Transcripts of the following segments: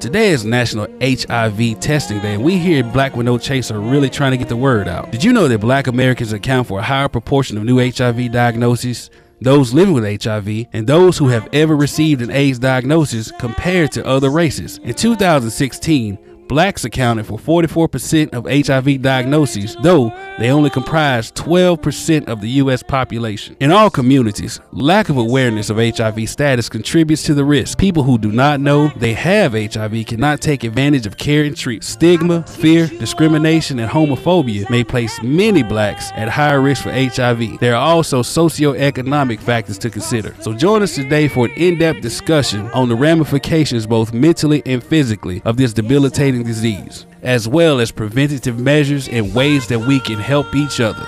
Today is National HIV Testing Day, and we here at Black with No Chase are really trying to get the word out. Did you know that black Americans account for a higher proportion of new HIV diagnoses? Those living with HIV and those who have ever received an AIDS diagnosis compared to other races. In 2016, blacks accounted for 44% of HIV diagnoses, though they only comprise 12% of the U.S. population. In all communities, lack of awareness of HIV status contributes to the risk. People who do not know they have HIV cannot take advantage of care and treat. Stigma, fear, discrimination, and homophobia may place many blacks at higher risk for HIV. There are also socioeconomic factors to consider. So join us today for an in-depth discussion on the ramifications both mentally and physically of this debilitating disease, as well as preventative measures and ways that we can help each other.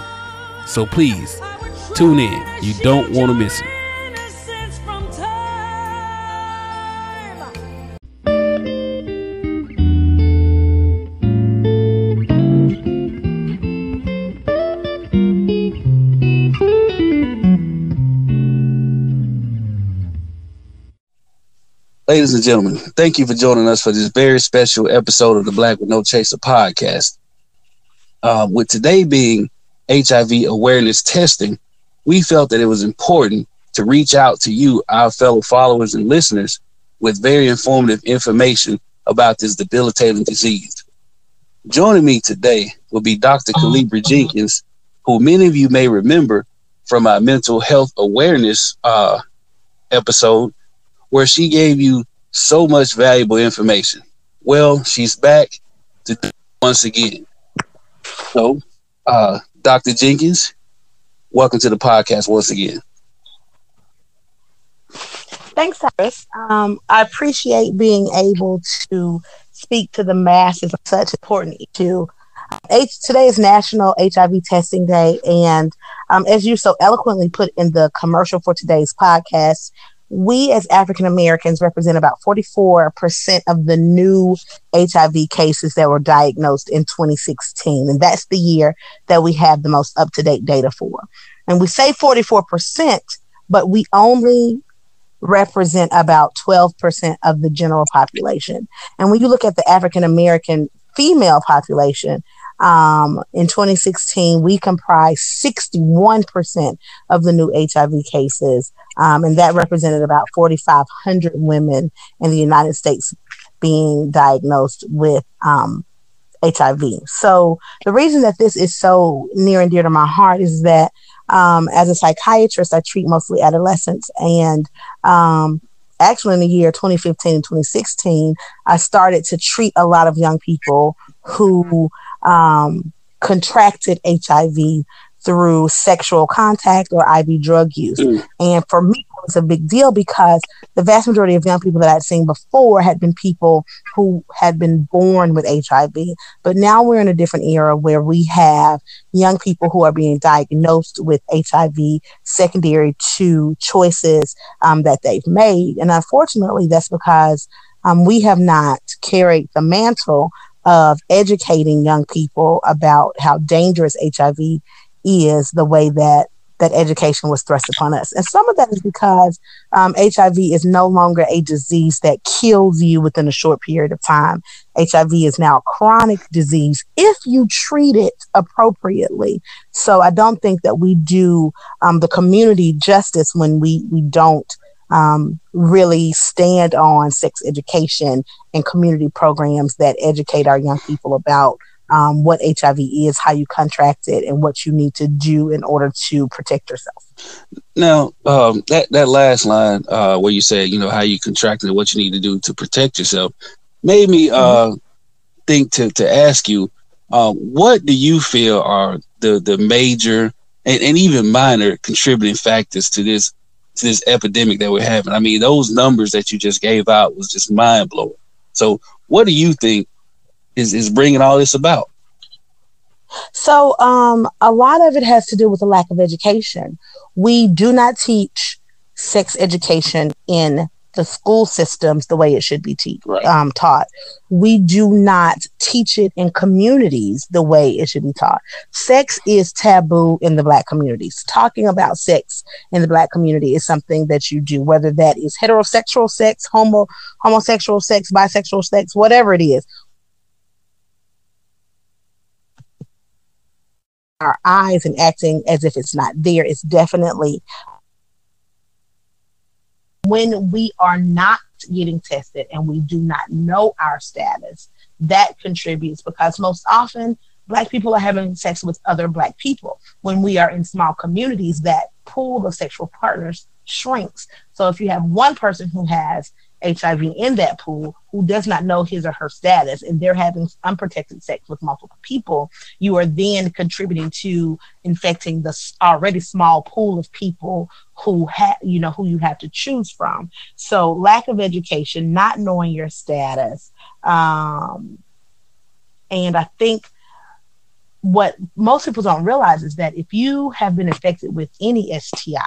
So please, tune in. You don't want to miss it. Ladies and gentlemen, thank you for joining us for this very special episode of the Black with No Chaser podcast. Uh, with today being HIV awareness testing, we felt that it was important to reach out to you, our fellow followers and listeners, with very informative information about this debilitating disease. Joining me today will be Dr. Colibri Jenkins, who many of you may remember from our mental health awareness uh, episode where she gave you so much valuable information. Well, she's back to once again. So, uh, Dr. Jenkins, welcome to the podcast once again. Thanks, Cyrus. Um, I appreciate being able to speak to the masses of such important issue. H- today is National HIV Testing Day, and um, as you so eloquently put in the commercial for today's podcast, we as African Americans represent about 44% of the new HIV cases that were diagnosed in 2016. And that's the year that we have the most up to date data for. And we say 44%, but we only represent about 12% of the general population. And when you look at the African American female population, um, in 2016, we comprised 61% of the new HIV cases, um, and that represented about 4,500 women in the United States being diagnosed with um, HIV. So, the reason that this is so near and dear to my heart is that um, as a psychiatrist, I treat mostly adolescents, and um, actually in the year 2015 and 2016, I started to treat a lot of young people who um, contracted HIV through sexual contact or IV drug use. Mm. And for me, it was a big deal because the vast majority of young people that I'd seen before had been people who had been born with HIV. But now we're in a different era where we have young people who are being diagnosed with HIV secondary to choices um, that they've made. And unfortunately, that's because um, we have not carried the mantle of educating young people about how dangerous HIV is the way that that education was thrust upon us. And some of that is because um, HIV is no longer a disease that kills you within a short period of time. HIV is now a chronic disease if you treat it appropriately. So I don't think that we do um, the community justice when we, we don't um, really stand on sex education and community programs that educate our young people about um, what HIV is, how you contract it, and what you need to do in order to protect yourself. Now, um, that that last line uh, where you said, you know, how you contract and what you need to do to protect yourself, made me uh, mm-hmm. think to to ask you, uh, what do you feel are the the major and, and even minor contributing factors to this to this epidemic that we're having. I mean, those numbers that you just gave out was just mind blowing. So, what do you think is is bringing all this about? So, um, a lot of it has to do with the lack of education. We do not teach sex education in the school systems the way it should be te- right. um, taught. We do not teach it in communities the way it should be taught. Sex is taboo in the Black communities. Talking about sex in the Black community is something that you do, whether that is heterosexual sex, homo homosexual sex, bisexual sex, whatever it is. Our eyes and acting as if it's not there is definitely when we are not getting tested and we do not know our status, that contributes because most often black people are having sex with other black people. When we are in small communities, that pool of sexual partners shrinks. So if you have one person who has HIV in that pool who does not know his or her status and they're having unprotected sex with multiple people, you are then contributing to infecting the already small pool of people who have, you know, who you have to choose from. So lack of education, not knowing your status. Um, and I think what most people don't realize is that if you have been infected with any STI,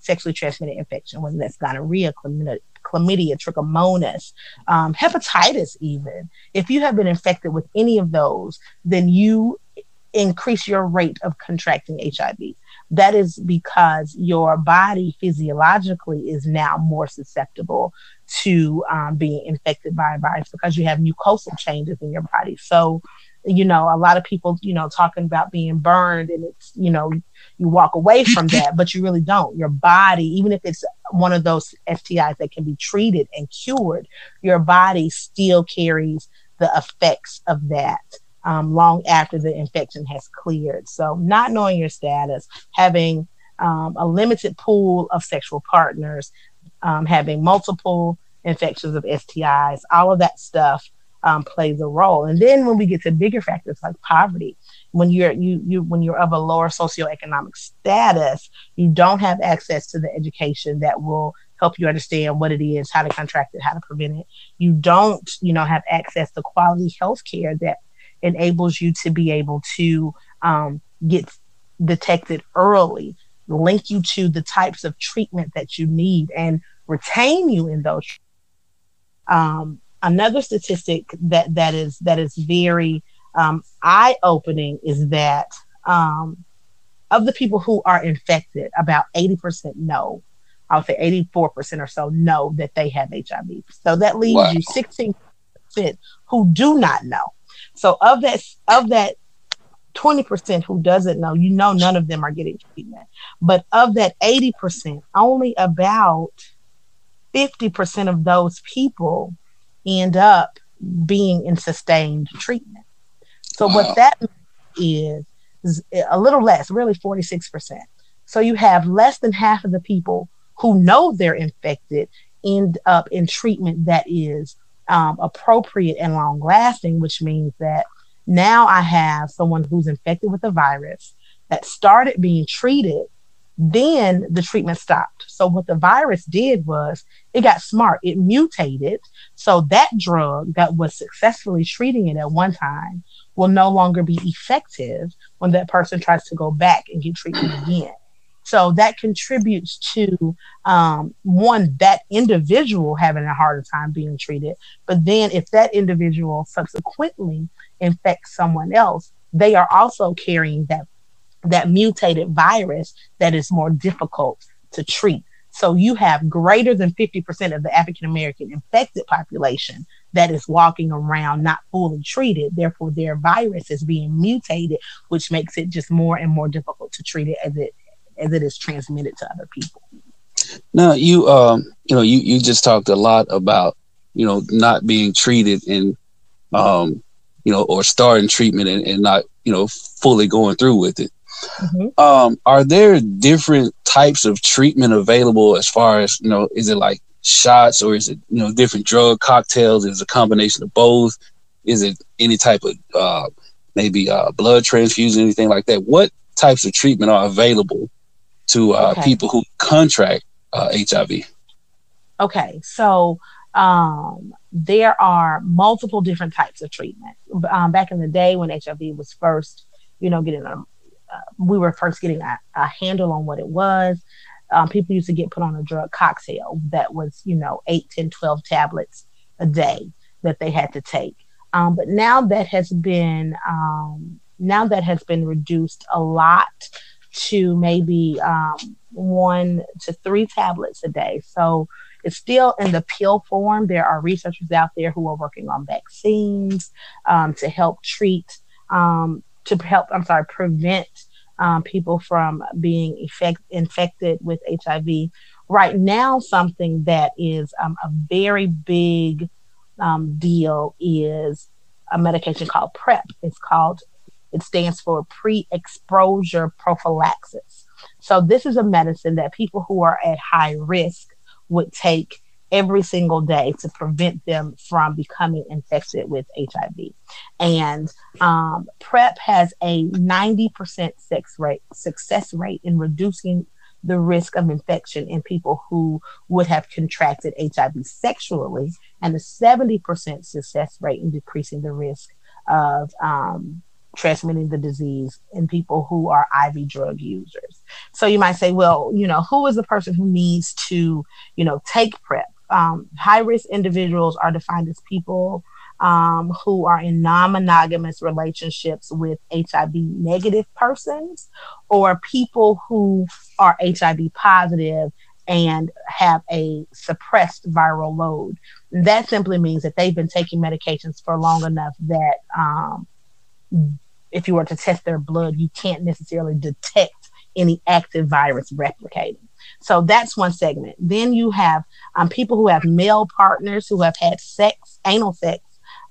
sexually transmitted infection, whether that's gonorrhea, chlamydia, chlamydia, trichomonas, um, hepatitis, even. If you have been infected with any of those, then you increase your rate of contracting HIV. That is because your body physiologically is now more susceptible to um, being infected by a virus because you have mucosal changes in your body. So, you know, a lot of people, you know, talking about being burned and it's, you know, you walk away from that, but you really don't. Your body, even if it's one of those STIs that can be treated and cured, your body still carries the effects of that um, long after the infection has cleared. So, not knowing your status, having um, a limited pool of sexual partners, um, having multiple infections of STIs, all of that stuff um, plays a role. And then when we get to bigger factors like poverty, when you're you you when you're of a lower socioeconomic status, you don't have access to the education that will help you understand what it is, how to contract it, how to prevent it. You don't, you know, have access to quality health care that enables you to be able to um, get detected early, link you to the types of treatment that you need, and retain you in those. Um, another statistic that that is that is very um, eye opening is that um, of the people who are infected, about 80% know. I would say 84% or so know that they have HIV. So that leaves wow. you 16% who do not know. So of that of that 20% who doesn't know, you know none of them are getting treatment. But of that 80%, only about 50% of those people end up being in sustained treatment. So wow. what that is is a little less, really 46%. So you have less than half of the people who know they're infected end up in treatment that is um, appropriate and long lasting, which means that now I have someone who's infected with a virus that started being treated then the treatment stopped. So what the virus did was it got smart. It mutated. So that drug that was successfully treating it at one time will no longer be effective when that person tries to go back and get treatment again. So that contributes to um, one that individual having a harder time being treated. But then if that individual subsequently infects someone else, they are also carrying that that mutated virus that is more difficult to treat. So you have greater than 50% of the African American infected population that is walking around not fully treated. Therefore, their virus is being mutated, which makes it just more and more difficult to treat it as it as it is transmitted to other people. Now you um you know you you just talked a lot about you know not being treated and um you know or starting treatment and, and not you know fully going through with it. Mm-hmm. Um, are there different types of treatment available as far as you know? Is it like shots or is it you know different drug cocktails? Is it a combination of both? Is it any type of uh, maybe uh, blood transfusion, anything like that? What types of treatment are available to uh, okay. people who contract HIV? Uh, okay, so um, there are multiple different types of treatment. Um, back in the day when HIV was first, you know, getting um, we were first getting a, a, handle on what it was. um, people used to get put on a drug cocktail that was, you know, 8, 10, 12 tablets a day that they had to take. Um, but now that has been um, now that has been reduced a lot to maybe um, one to three tablets a day. So it's still in the pill form. There are researchers out there who are working on vaccines um, to help treat, um, to help, I'm sorry, prevent um, people from being effect- infected with HIV. Right now, something that is um, a very big um, deal is a medication called PrEP. It's called, it stands for pre exposure prophylaxis. So, this is a medicine that people who are at high risk would take every single day to prevent them from becoming infected with HIV. And um, PrEP has a 90% sex rate, success rate in reducing the risk of infection in people who would have contracted HIV sexually, and a 70% success rate in decreasing the risk of um, transmitting the disease in people who are IV drug users. So you might say, well, you know, who is the person who needs to, you know, take PrEP? Um, high risk individuals are defined as people um, who are in non monogamous relationships with HIV negative persons or people who are HIV positive and have a suppressed viral load. That simply means that they've been taking medications for long enough that um, if you were to test their blood, you can't necessarily detect any active virus replicating. So that's one segment. Then you have um, people who have male partners who have had sex, anal sex,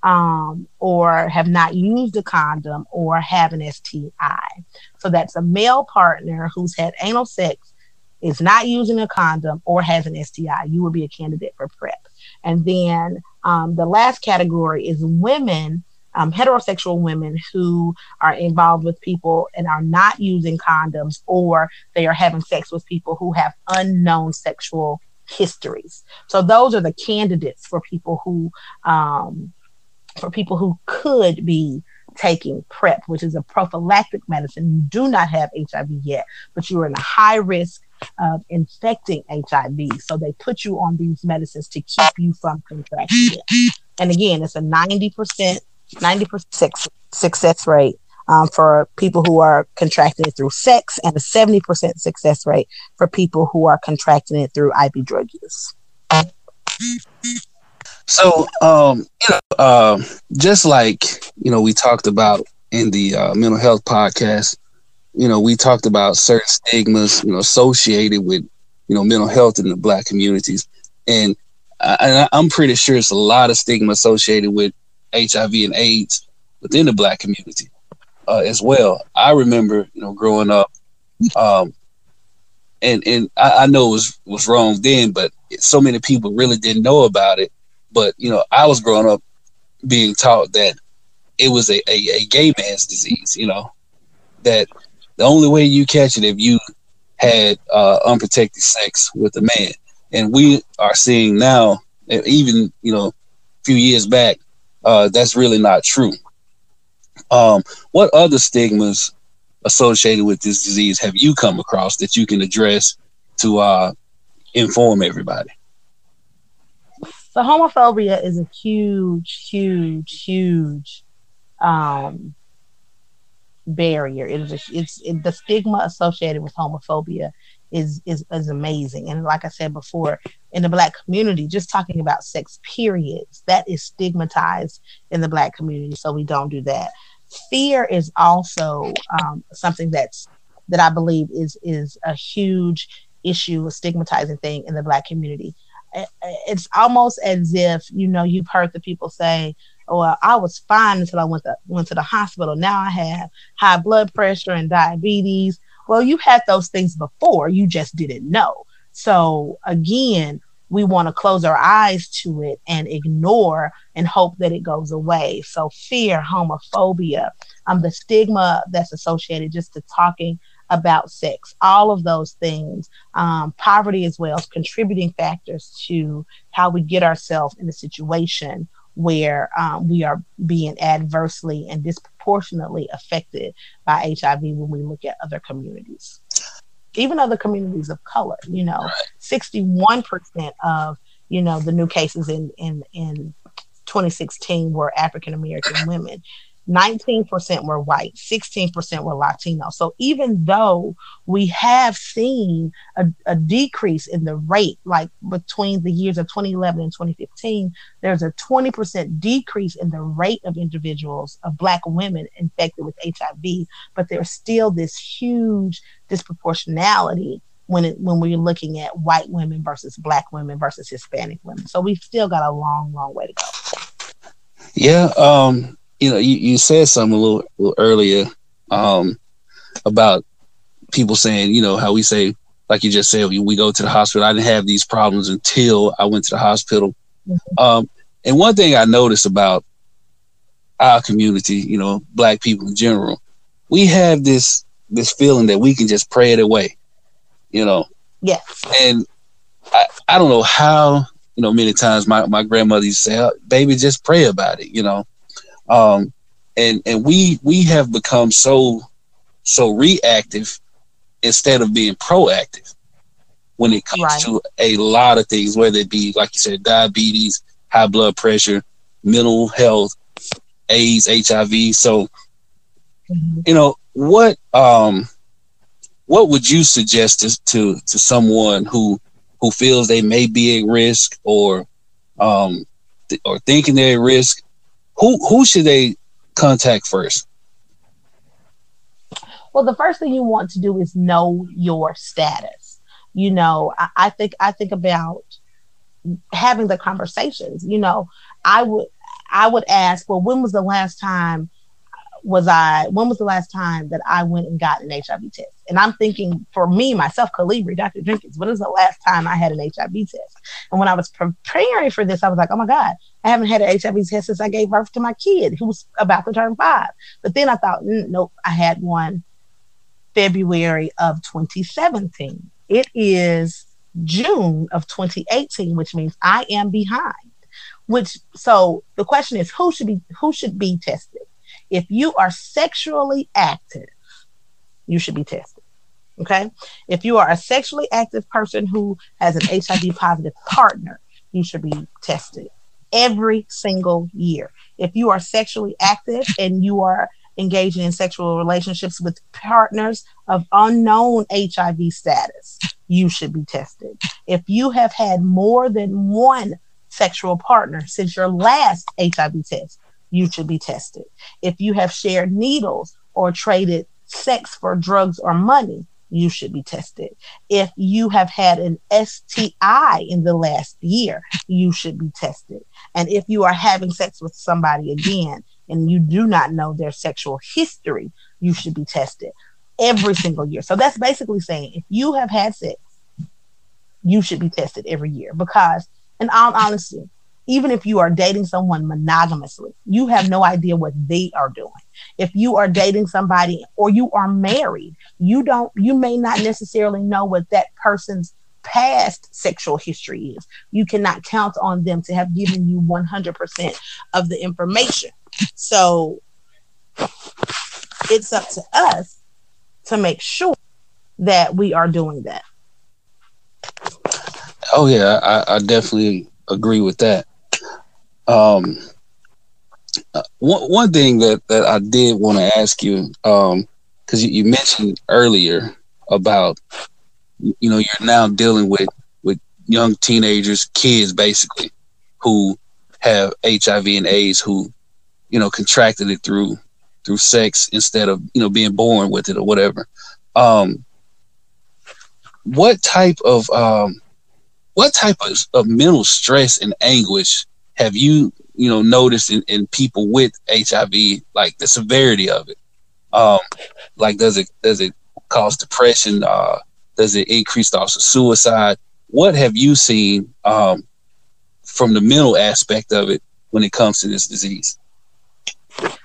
um, or have not used a condom or have an STI. So that's a male partner who's had anal sex, is not using a condom, or has an STI. You would be a candidate for PrEP. And then um, the last category is women um, heterosexual women who are involved with people and are not using condoms or they are having sex with people who have unknown sexual histories. So those are the candidates for people who um, for people who could be taking PrEP, which is a prophylactic medicine. You do not have HIV yet, but you are in a high risk of infecting HIV. So they put you on these medicines to keep you from contracting it. And again, it's a 90% 90% success rate um, for people who are contracting it through sex and a 70% success rate for people who are contracting it through IV drug use. So, um, you know, uh, just like, you know, we talked about in the uh, mental health podcast, you know, we talked about certain stigmas, you know, associated with, you know, mental health in the black communities. And I, I'm pretty sure it's a lot of stigma associated with HIV and AIDS within the black community uh, as well. I remember, you know, growing up, um, and and I, I, know it was was wrong then, but so many people really didn't know about it. But you know, I was growing up being taught that it was a, a, a gay man's disease. You know, that the only way you catch it if you had uh, unprotected sex with a man. And we are seeing now, even you know, a few years back, uh, that's really not true. Um, what other stigmas associated with this disease have you come across that you can address to uh, inform everybody? So homophobia is a huge, huge, huge um, barrier. It is a, it's it, the stigma associated with homophobia is is is amazing. And like I said before, in the black community, just talking about sex periods, that is stigmatized in the black community. So we don't do that. Fear is also um, something that's that I believe is is a huge issue, a stigmatizing thing in the black community. It's almost as if you know you've heard the people say, "Oh, well, I was fine until I went to went to the hospital. Now I have high blood pressure and diabetes." Well, you had those things before, you just didn't know. So again, we want to close our eyes to it and ignore and hope that it goes away. So fear, homophobia, um, the stigma that's associated just to talking about sex, all of those things, um, poverty as well, as contributing factors to how we get ourselves in a situation where um, we are being adversely and disproportionately affected by HIV when we look at other communities. even other communities of color. You know, sixty one percent of you know the new cases in in in 2016 were African American women. 19% were white, 16% were Latino. So even though we have seen a, a, decrease in the rate, like between the years of 2011 and 2015, there's a 20% decrease in the rate of individuals, of Black women infected with HIV, but there's still this huge disproportionality when it, when we're looking at white women versus black women versus Hispanic women. So we've still got a long, long way to go. Yeah, um, you know, you, you said something a little, a little earlier um, about people saying, you know, how we say, like you just said, we, we go to the hospital. I didn't have these problems until I went to the hospital. Mm-hmm. Um, and one thing I noticed about our community, you know, black people in general, we have this this feeling that we can just pray it away, you know. Yes. And I, I don't know how, you know, many times my, my grandmother used to say, oh, baby, just pray about it, you know. Um, and and we we have become so so reactive instead of being proactive when it comes right. to a lot of things, whether it be like you said, diabetes, high blood pressure, mental health, AIDS, HIV. So, mm-hmm. you know, what um, what would you suggest to, to to someone who who feels they may be at risk or um, th- or thinking they're at risk who who should they contact first? Well, the first thing you want to do is know your status. You know, I, I think I think about having the conversations. You know, I would I would ask, well, when was the last time was I, when was the last time that I went and got an HIV test? And I'm thinking for me, myself, Colibri, Dr. Jenkins, when was the last time I had an HIV test? And when I was preparing for this, I was like, oh my God, I haven't had an HIV test since I gave birth to my kid who was about to turn five. But then I thought, mm, nope, I had one February of 2017. It is June of 2018, which means I am behind. Which so the question is who should be who should be tested? If you are sexually active, you should be tested. Okay. If you are a sexually active person who has an HIV positive partner, you should be tested every single year. If you are sexually active and you are engaging in sexual relationships with partners of unknown HIV status, you should be tested. If you have had more than one sexual partner since your last HIV test, you should be tested. If you have shared needles or traded sex for drugs or money, you should be tested. If you have had an STI in the last year, you should be tested. And if you are having sex with somebody again and you do not know their sexual history, you should be tested every single year. So that's basically saying if you have had sex, you should be tested every year because, in all honesty, even if you are dating someone monogamously, you have no idea what they are doing. If you are dating somebody or you are married, you don't you may not necessarily know what that person's past sexual history is. You cannot count on them to have given you 100% of the information. So it's up to us to make sure that we are doing that. Oh yeah, I, I definitely agree with that. Um, uh, one one thing that that I did want to ask you, um, because you, you mentioned earlier about you know you're now dealing with with young teenagers, kids basically, who have HIV and AIDS, who you know contracted it through through sex instead of you know being born with it or whatever. Um, what type of um, what type of, of mental stress and anguish have you you know noticed in, in people with hiv like the severity of it? Um like does it does it cause depression? Uh does it increase the odds of suicide? What have you seen um from the mental aspect of it when it comes to this disease?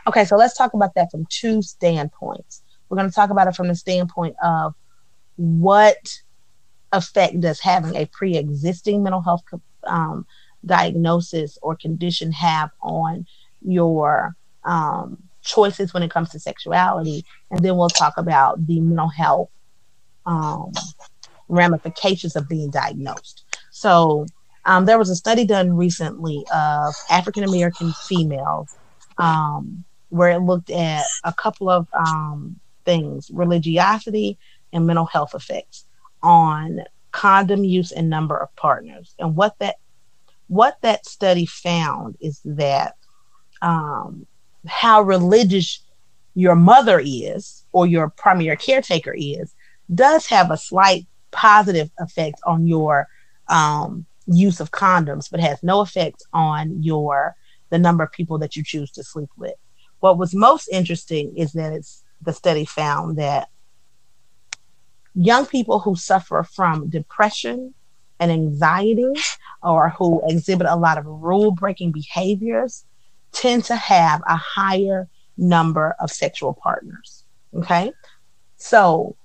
Okay so let's talk about that from two standpoints. We're going to talk about it from the standpoint of what effect does having a pre-existing mental health um, diagnosis or condition have on your um, choices when it comes to sexuality. And then we'll talk about the mental health um, ramifications of being diagnosed. So um, there was a study done recently of African American females um, where it looked at a couple of um, things religiosity and mental health effects on condom use and number of partners. And what that what that study found is that um, how religious your mother is or your primary caretaker is does have a slight positive effect on your um, use of condoms, but has no effect on your the number of people that you choose to sleep with. What was most interesting is that it's the study found that young people who suffer from depression and anxiety or who exhibit a lot of rule breaking behaviors tend to have a higher number of sexual partners. Okay. So,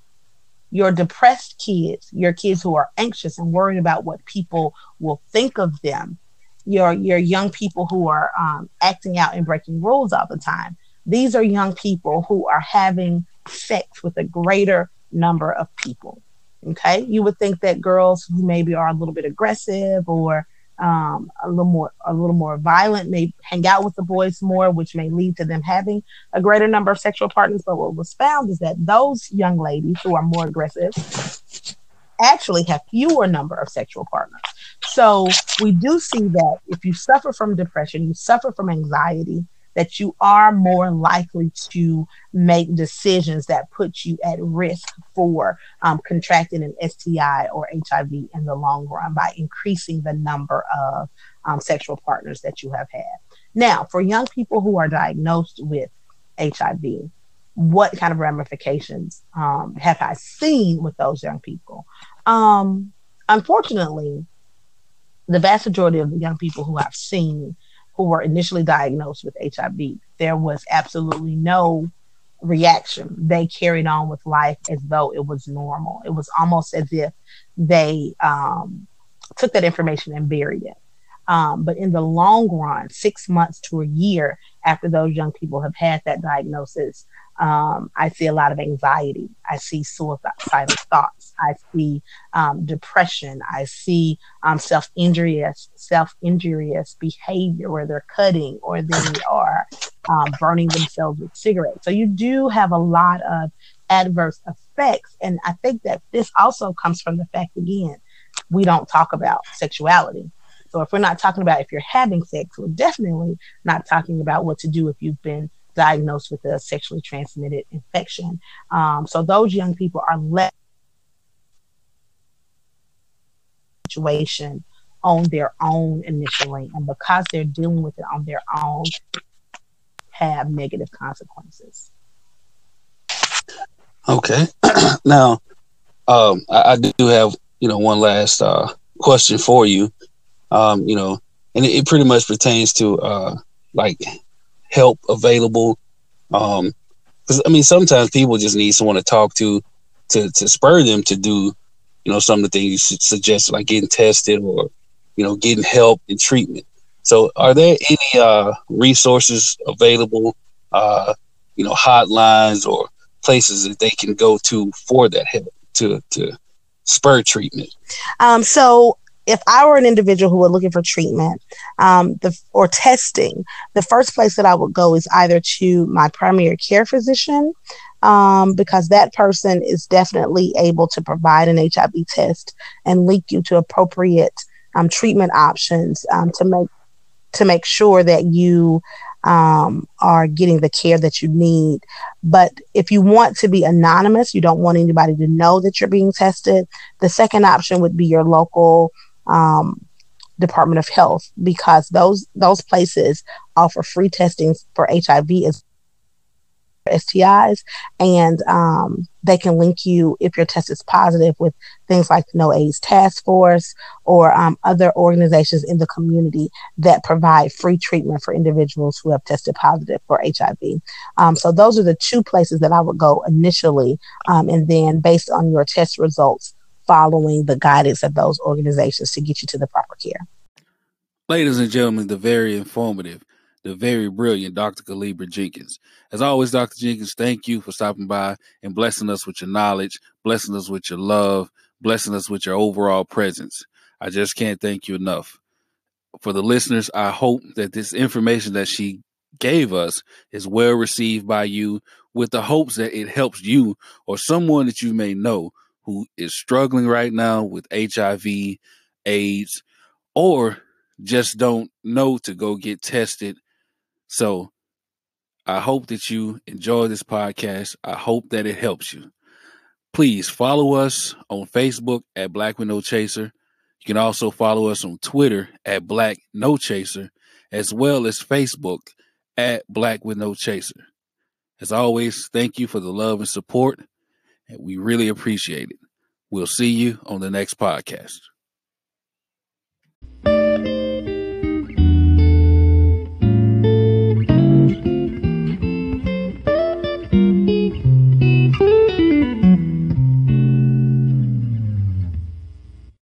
your depressed kids, your kids who are anxious and worried about what people will think of them, your, your young people who are um, acting out and breaking rules all the time, these are young people who are having sex with a greater number of people. Okay. You would think that girls who maybe are a little bit aggressive or um, a little more a little more violent, may hang out with the boys more, which may lead to them having a greater number of sexual partners. But what was found is that those young ladies who are more aggressive actually have fewer number of sexual partners. So we do see that if you suffer from depression, you suffer from anxiety, that you are more likely to make decisions that put you at risk for um, contracting an STI or HIV in the long run by increasing the number of um, sexual partners that you have had. Now, for young people who are diagnosed with HIV, what kind of ramifications um, have I seen with those young people? Um, unfortunately, the vast majority of the young people who I've seen who were initially diagnosed with HIV, there was absolutely no reaction. They carried on with life as though it was normal. It was almost as if they um, took that information and buried it. Um, but in the long run, six months to a year after those young people have had that diagnosis, um, I see a lot of anxiety. I see suicidal thoughts. I see um, depression. I see um, self injurious self injurious behavior where they're cutting or they are um, burning themselves with cigarettes. So you do have a lot of adverse effects, and I think that this also comes from the fact again we don't talk about sexuality. So if we're not talking about if you're having sex, we're definitely not talking about what to do if you've been diagnosed with a sexually transmitted infection. Um, so those young people are less situation on their own initially, and because they're dealing with it on their own, have negative consequences. Okay, now um, I, I, do have you know one last uh, question for you. Um, you know, and it, it, pretty much pertains to uh, like help available. Um, because I mean, sometimes people just need someone to talk to, to to spur them to do, you know, some of the things you should suggest, like getting tested or, you know, getting help and treatment. So, are there any uh, resources available, uh, you know, hotlines or places that they can go to for that help to to spur treatment? Um, so if I were an individual who were looking for treatment um, the, or testing, the first place that I would go is either to my primary care physician, um, because that person is definitely able to provide an HIV test and link you to appropriate um, treatment options um, to make to make sure that you um, are getting the care that you need. But if you want to be anonymous, you don't want anybody to know that you're being tested. The second option would be your local um, Department of Health because those those places offer free testing for HIV as STIs, and um, they can link you if your test is positive with things like No AIDS Task Force or um, other organizations in the community that provide free treatment for individuals who have tested positive for HIV. Um, so those are the two places that I would go initially, um, and then based on your test results, following the guidance of those organizations to get you to the proper care. Ladies and gentlemen, the very informative, the very brilliant Dr. Colibri Jenkins. As always, Dr. Jenkins, thank you for stopping by and blessing us with your knowledge, blessing us with your love, blessing us with your overall presence. I just can't thank you enough. For the listeners, I hope that this information that she gave us is well received by you with the hopes that it helps you or someone that you may know who is struggling right now with HIV, AIDS, or just don't know to go get tested. So I hope that you enjoy this podcast. I hope that it helps you. Please follow us on Facebook at Black with No Chaser. You can also follow us on Twitter at Black No Chaser, as well as Facebook at Black with No Chaser. As always, thank you for the love and support, and we really appreciate it. We'll see you on the next podcast.